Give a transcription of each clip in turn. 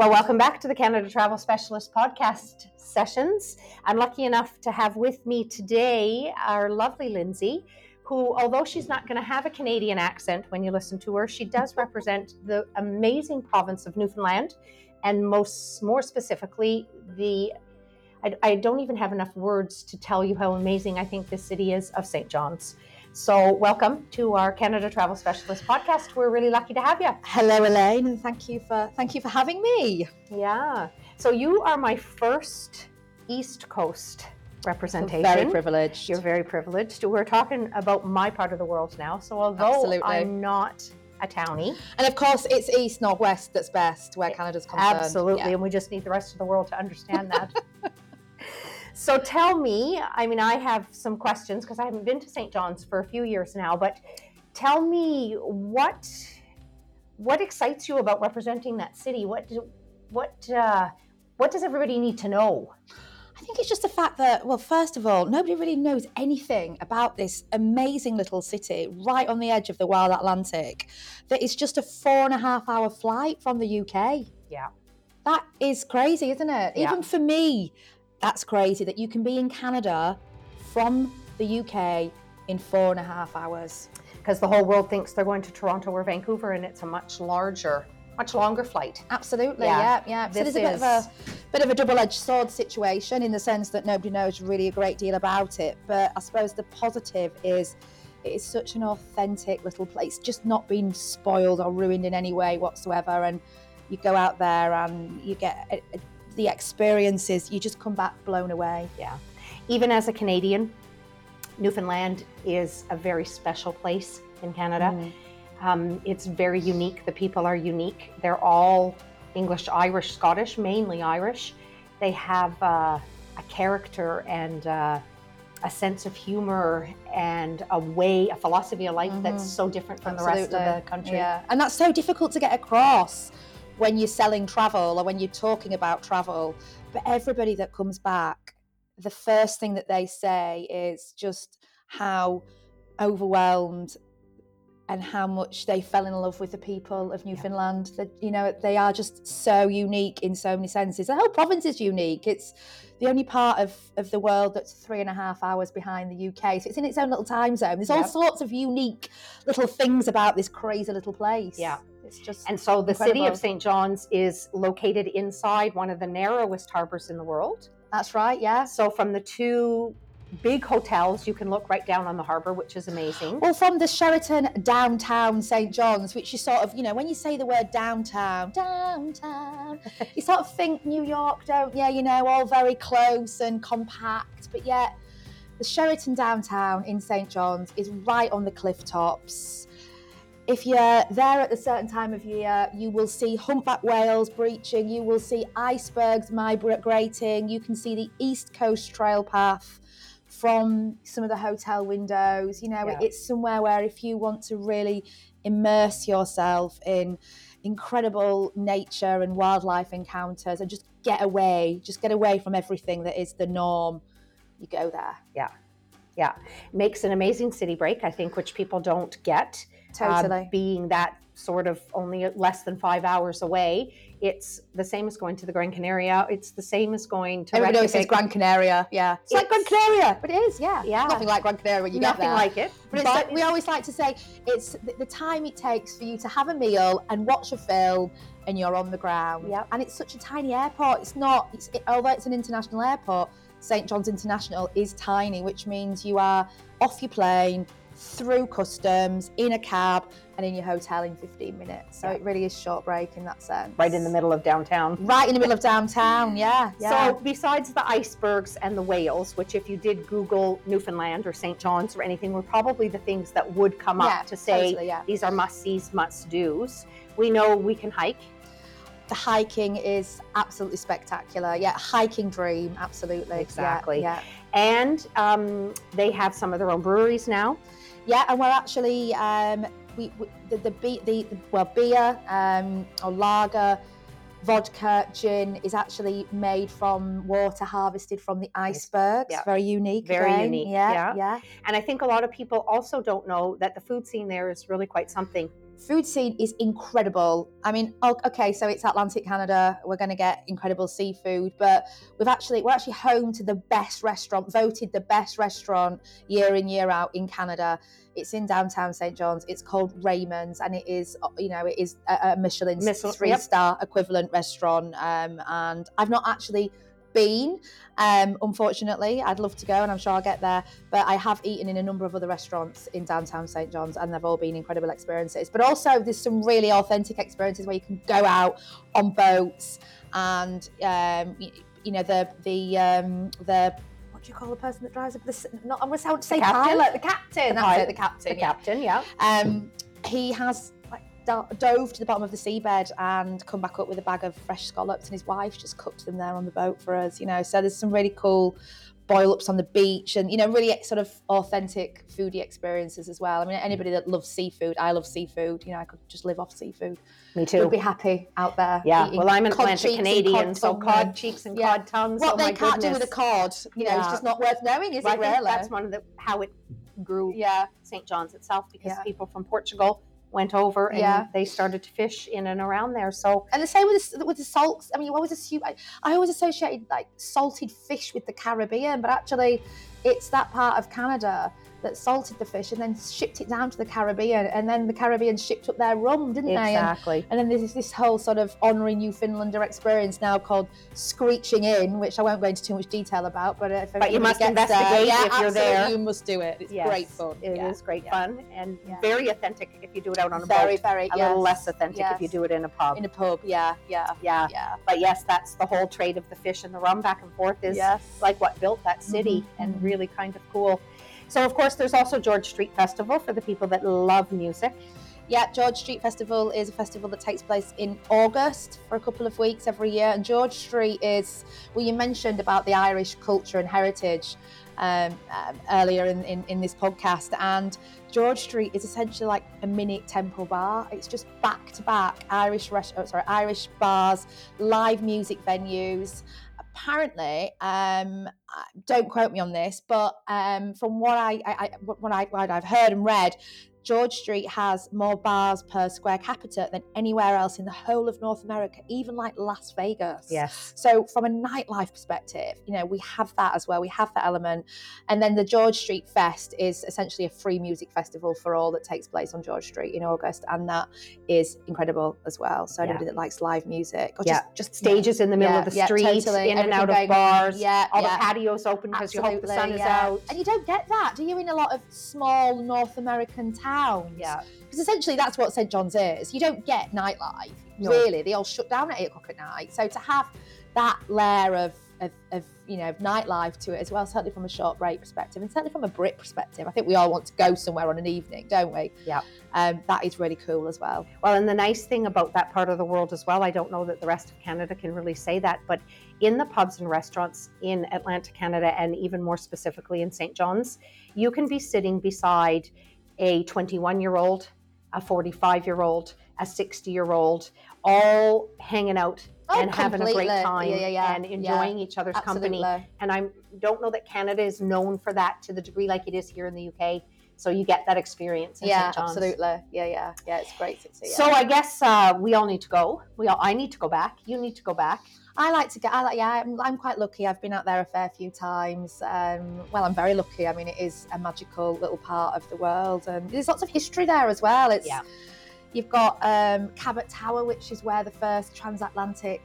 Well, welcome back to the Canada Travel Specialist podcast sessions. I'm lucky enough to have with me today our lovely Lindsay, who, although she's not going to have a Canadian accent when you listen to her, she does represent the amazing province of Newfoundland, and most more specifically, the I, I don't even have enough words to tell you how amazing I think this city is of St. John's. So, welcome to our Canada Travel Specialist podcast. We're really lucky to have you. Hello, Elaine, and thank you for thank you for having me. Yeah. So you are my first East Coast representation. Very privileged. You're very privileged. We're talking about my part of the world now. So although Absolutely. I'm not a townie, and of course, it's east, not west. That's best where Canada's concerned. absolutely, Yeah. and we just need the rest of the world to understand that. so tell me, I mean, I have some questions because I haven't been to St. John's for a few years now, but tell me what what excites you about representing that city? What what uh, what does everybody need to know? I think it's just the fact that, well, first of all, nobody really knows anything about this amazing little city right on the edge of the wild Atlantic. That is just a four and a half hour flight from the UK. Yeah. That is crazy, isn't it? Yeah. Even for me, that's crazy that you can be in Canada from the UK in four and a half hours. because the whole world thinks they're going to Toronto or Vancouver, and it's a much larger, much longer flight. Absolutely, Yeah. yeah, yeah. So This there's a bit of a bit of a double-edged sword situation in the sense that nobody knows really a great deal about it. But I suppose the positive is it is such an authentic little place, just not being spoiled or ruined in any way whatsoever. And you go out there and you get uh, uh, the experiences. You just come back blown away. Yeah. Even as a Canadian, Newfoundland is a very special place in Canada. Mm. Um, it's very unique. The people are unique. They're all English, Irish, Scottish, mainly Irish. They have uh, a character and uh, a sense of humor and a way, a philosophy of life that's Mhm. so different from the rest of the country. Yeah, and that's so difficult to get across when you're selling travel or when you're talking about travel. But everybody that comes back, the first thing that they say is just how overwhelmed and how much they fell in love with the people of Newfoundland. That you know, they are just so unique in so many senses. The whole province is unique. It's the only part of, of the world that's three and a half hours behind the UK. So it's in its own little time zone. There's all sorts of unique little things about this crazy little place. Yeah. It's just And so the city of St. John's is located inside one of the narrowest harbors in the world. that's right, yeah. So from the two big hotels, you can look right down on the harbor, which is amazing. Well, from the Sheraton downtown St. John's, which you sort of, you know, when you say the word downtown, downtown, you sort of think New York, don't you? You know, all very close and compact, but yet the Sheraton downtown in St. John's is right on the cliff tops. If you're there at a certain time of year, you will see humpback whales breaching, you will see icebergs migrating, you can see the East Coast Trail Path from some of the hotel windows. You know, Yeah. it's somewhere where if you want to really immerse yourself in incredible nature and wildlife encounters and just get away, just get away from everything that is the norm, you go there. Yeah. Yeah, makes an amazing city break, I think, which people don't get. Uh, Totally. being that sort of only less than five hours away, it's the same as going to the Gran Canaria. It's the same as going to Everybody always says Reykjavik. Gran Canaria. Yeah. It's, like Gran It's- Canaria, but it is, yeah. Yeah. Nothing like Gran Canaria when you Nothing get there. like it. But, it's but like, we always like to say it's the, the time it takes for you to have a meal and watch a film and you're on the ground. Yep. And it's such a tiny airport. It's not, it's, it, although it's an international airport, St. John's International is tiny, which means you are off your plane, through customs, in a cab, and in your hotel in 15 minutes. So Yeah. it really is short break in that sense. right in the middle of downtown. Right in the middle of downtown, yeah. yeah. So, besides the icebergs and the whales, which if you did Google Newfoundland or St. John's or anything, were probably the things that would come yeah, up to say totally, yeah. these are must sees, must do's. We know we can hike. the hiking is absolutely spectacular. Yeah, hiking dream, absolutely. Yeah, Exactly. Yeah, And um, they have some of their own breweries now. Yeah, and we're actually um, we, we the the, be, the the well beer um, or lager. Vodka, gin is actually made from water harvested from the icebergs. Yeah. Very unique. Very again. unique, Yeah, yeah. yeah. And I think a lot of people also don't know that the food scene there is really quite something. Food scene is incredible. I mean, okay, so it's Atlantic Canada. We're going to get incredible seafood, but we've actually we're actually home to the best restaurant, voted the best restaurant year in year out in Canada. It's in downtown St John's. It's called Raymond's, and it is you know it is a, a Michelin Michelin- three star equivalent restaurant. Um, and I've not actually been um unfortunately i'd love to go and i'm sure i'll get there but i have eaten in a number of other restaurants in downtown st john's and they've all been incredible experiences but also there's some really authentic experiences where you can go out on boats and um you, you know the the um the what do you call the person that drives up the not i'm going to say captain? pilot the captain The that's pilot, it the captain The yeah. captain, yeah. Um, he has dove to the bottom of the seabed and come back up with a bag of fresh scallops, and his wife just cooked them there on the boat for us. You know, so there's some really cool boil ups on the beach, and you know, really sort of authentic foodie experiences as well. I mean, anybody that loves seafood, I love seafood. You know, I could just live off seafood. Me too. Would be happy out there. Yeah. Well, I'm an Atlantic Canadian, cod so cod cheeks and Yeah. cod tongues. What oh they can't do with a cod, you know, it's just not worth knowing, is Well, it? Really? that's one of the how it grew yeah. St. John's itself because Yeah. people from Portugal went over and Yeah. they started to fish in and around there. So And the same with the, with the salts. I mean, you always assume I, I always associated like salted fish with the Caribbean, but actually, it's that part of Canada that salted the fish and then shipped it down to the Caribbean, and then the Caribbean shipped up their rum, didn't they? Exactly. and then there's this whole sort of honorary Newfoundlander experience now called screeching in, which I won't go into too much detail about. But if But you must investigate there, yeah, if you're there. You must do it. It's Yes, great fun. It is yeah. great yeah. fun and very authentic if you do it out on a Very, boat. very. A yes. little less authentic if you do it in a pub. in a pub. Yeah, yeah, yeah. yeah. But yes, that's the whole trade of the fish and the rum back and forth is yes. like what built that city Mhm, and mhm. Really kind of cool. So of course there's also George Street Festival for the people that love music. Yeah, George Street Festival is a festival that takes place in August for a couple of weeks every year. And George Street is, well, you mentioned about the Irish culture and heritage um, um, earlier in, in, in this podcast. And George Street is essentially like a mini temple bar. It's just back to back Irish rest- oh, sorry, Irish bars, live music venues. Apparently, um, don't quote me on this, but um, from what I, I, I what I what I've heard and read, George Street has more bars per square capita than anywhere else in the whole of North America, even like Las Vegas. Yes. So, from a nightlife perspective, you know, we have that as well. We have that element. And then the George Street Fest is essentially a free music festival for all that takes place on George Street in August. And that is incredible as well. So, Yeah. anybody that likes live music or Yeah. just, just Stages in the middle yeah, of the yeah, street, totally. in and out of on. bars. Yeah, All yeah. the patios open because you hope the sun is out. And you don't get that, do you, in a lot of small North American towns? Yeah. Because essentially that's what St. John's is. You don't get nightlife, No. really. They all shut down at eight o'clock at night. So to have that layer of, of, of you know, nightlife to it as well, certainly from a short break perspective and certainly from a Brit perspective, I think we all want to go somewhere on an evening, don't we? Yeah. Um, that is really cool as well. Well, and the nice thing about that part of the world as well, I don't know that the rest of Canada can really say that, but in the pubs and restaurants in Atlantic Canada, and even more specifically in St. John's, you can be sitting beside a 21 year old, a 45 year old, a 60 year old, all hanging out Oh, and having a great time Yeah, yeah, yeah. and enjoying each other's company. And I don't know that Canada is known for that to the degree like it is here in the UK. So you get that experience in Yeah, St. John's. absolutely. Yeah, yeah. Yeah, it's great to see. So I guess uh, we all need to go. We all, I need to go back. You need to go back. I like to get. I like. Yeah, I'm, I'm quite lucky. I've been out there a fair few times. Um, well, I'm very lucky. I mean, it is a magical little part of the world, and there's lots of history there as well. It's Yeah. you've got um, Cabot Tower, which is where the first transatlantic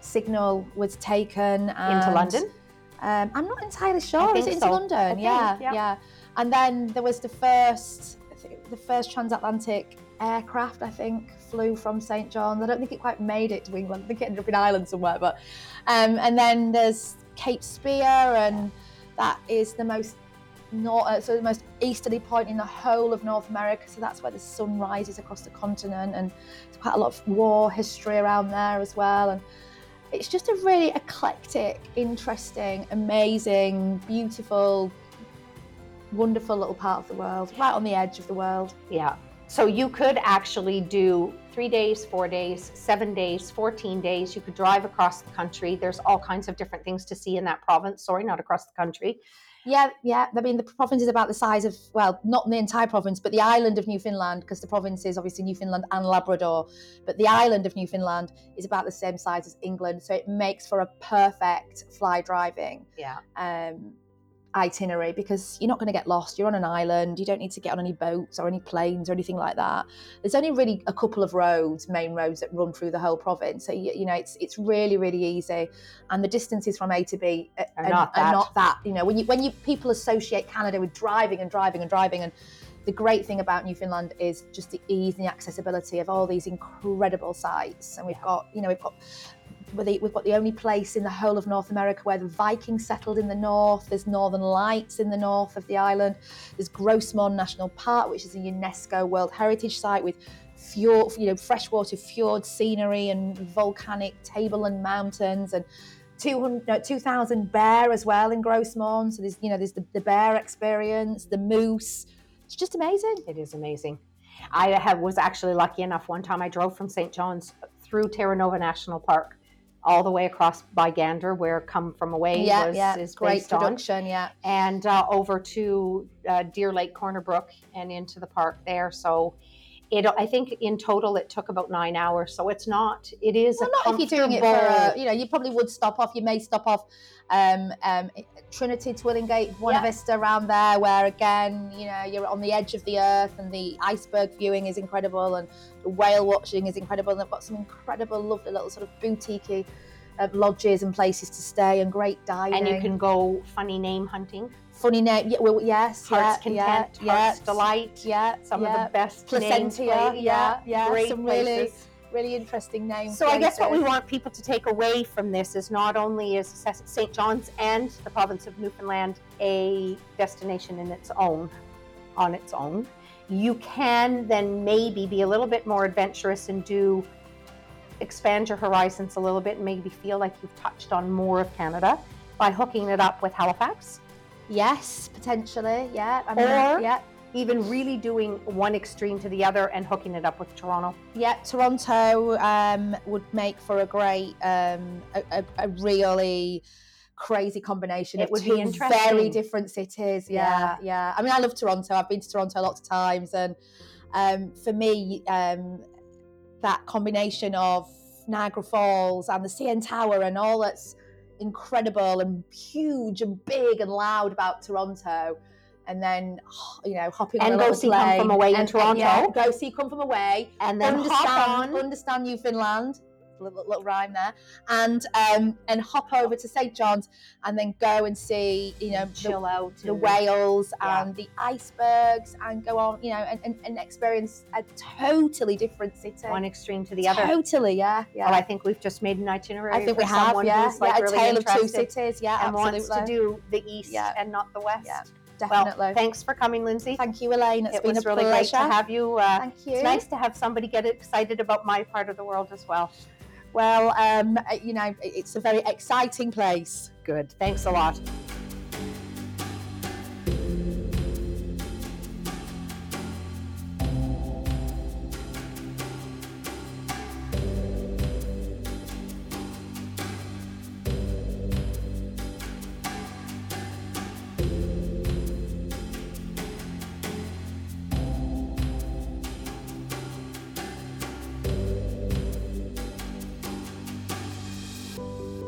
signal was taken Into London. Um, I'm not entirely sure. Is it into so. London? Okay, yeah, yeah. yeah. And then there was the first, the first transatlantic aircraft. I think flew from St John's. I don't think it quite made it to England. I think it ended up in Ireland somewhere. But um, and then there's Cape Spear, and that is the most uh, so the most easterly point in the whole of North America. So that's where the sun rises across the continent, and quite a lot of war history around there as well. And it's just a really eclectic, interesting, amazing, beautiful, wonderful little part of the world, right on the edge of the world. Yeah. So you could actually do three days, four days, seven days, 14 days. You could drive across the country. There's all kinds of different things to see in that province. Sorry, not across the country. Yeah, yeah. I mean, the province is about the size of, well, not the entire province, but the island of Newfoundland, because the province is obviously Newfoundland and Labrador. But the island of Newfoundland is about the same size as England. So it makes for a perfect fly driving Yeah. um, itinerary because you're not going to get lost. You're on an island. You don't need to get on any boats or any planes or anything like that. There's only really a couple of roads, main roads that run through the whole province. So you, you know, it's it's really really easy, and the distances from A to B are, Are not that. not that. You know, when you when you people associate Canada with driving and driving and driving and the great thing about Newfoundland is just the ease and the accessibility of all these incredible sites. And we've Yeah. got, you know, we've got the, we've got the only place in the whole of North America where the Vikings settled in the north. There's Northern Lights in the north of the island. There's Gros Morne National Park, which is a UNESCO World Heritage Site with fjord, you know, freshwater fjord scenery and volcanic tableland mountains and 200, no, 2,000 bear as well in Gros Morne. So there's, you know, there's the, the bear experience, the moose. It's just amazing. It is amazing. I have, was actually lucky enough one time I drove from St. John's through Terra Nova National Park all the way across by Gander, where Come From Away yeah, was, yeah, is great based on, production. Yeah, and uh, over to uh, Deer Lake Corner Brook and into the park there. So it, I think in total it took about nine hours. So it's not, it is well, a not if you're doing it for, a, you know, you probably would stop off. You may stop off um, um, Trinity, Twillingate, Buena Yeah. Vista around there, where again, you know, you're on the edge of the earth and the iceberg viewing is incredible and the whale watching is incredible. And they've got some incredible, lovely little sort of boutique uh, lodges and places to stay and great dining. and you can go funny name hunting. Funny name, yeah, well, yes, Heart's yeah, Content, yeah, Heart's Delight. yeah, Some yeah. of the best Placentia, named pla- yeah, yeah, great some really places. really interesting names. So I guess what we want people to take away from this is not only is St. John's and the province of Newfoundland a destination in its own, on its own, you can then maybe be a little bit more adventurous and do expand your horizons a little bit and maybe feel like you've touched on more of Canada by hooking it up with Halifax. Yes, potentially. Yeah. I mean, Or- yeah, Even really doing one extreme to the other and hooking it up with Toronto. yeah. Toronto um, would make for a great, um, a, a, a really crazy combination It of would be two interesting. very different cities. Yeah, yeah, I mean, I love Toronto. I've been to Toronto lots of times, and um, for me, um, that combination of Niagara Falls and the CN Tower and all that's incredible and huge and big and loud about Toronto. And then, you know, hopping on And a go see Come From Away in and- and, Toronto. yeah, go see Come From Away. And then understand, on. understand Newfoundland. Little, little rhyme there, and um, and hop over to St John's, and then go and see, you know, the, out. the whales Yeah. and the icebergs and go on, you know, and, and, and experience a totally different city. one extreme to the other. Totally, yeah, yeah. Well, I think we've just made an itinerary. I think we have, yeah, who's like yeah, really a tale of two cities, yeah, and absolutely, wants to do the east Yeah. and not the west. Yeah, Well, thanks for coming, Lindsay. Thank you, Elaine. It's it been was a really great to have you. Uh, Thank you. it's nice to have somebody get excited about my part of the world as well. Well, um, you know, it's a very exciting place. Good. Thanks a lot.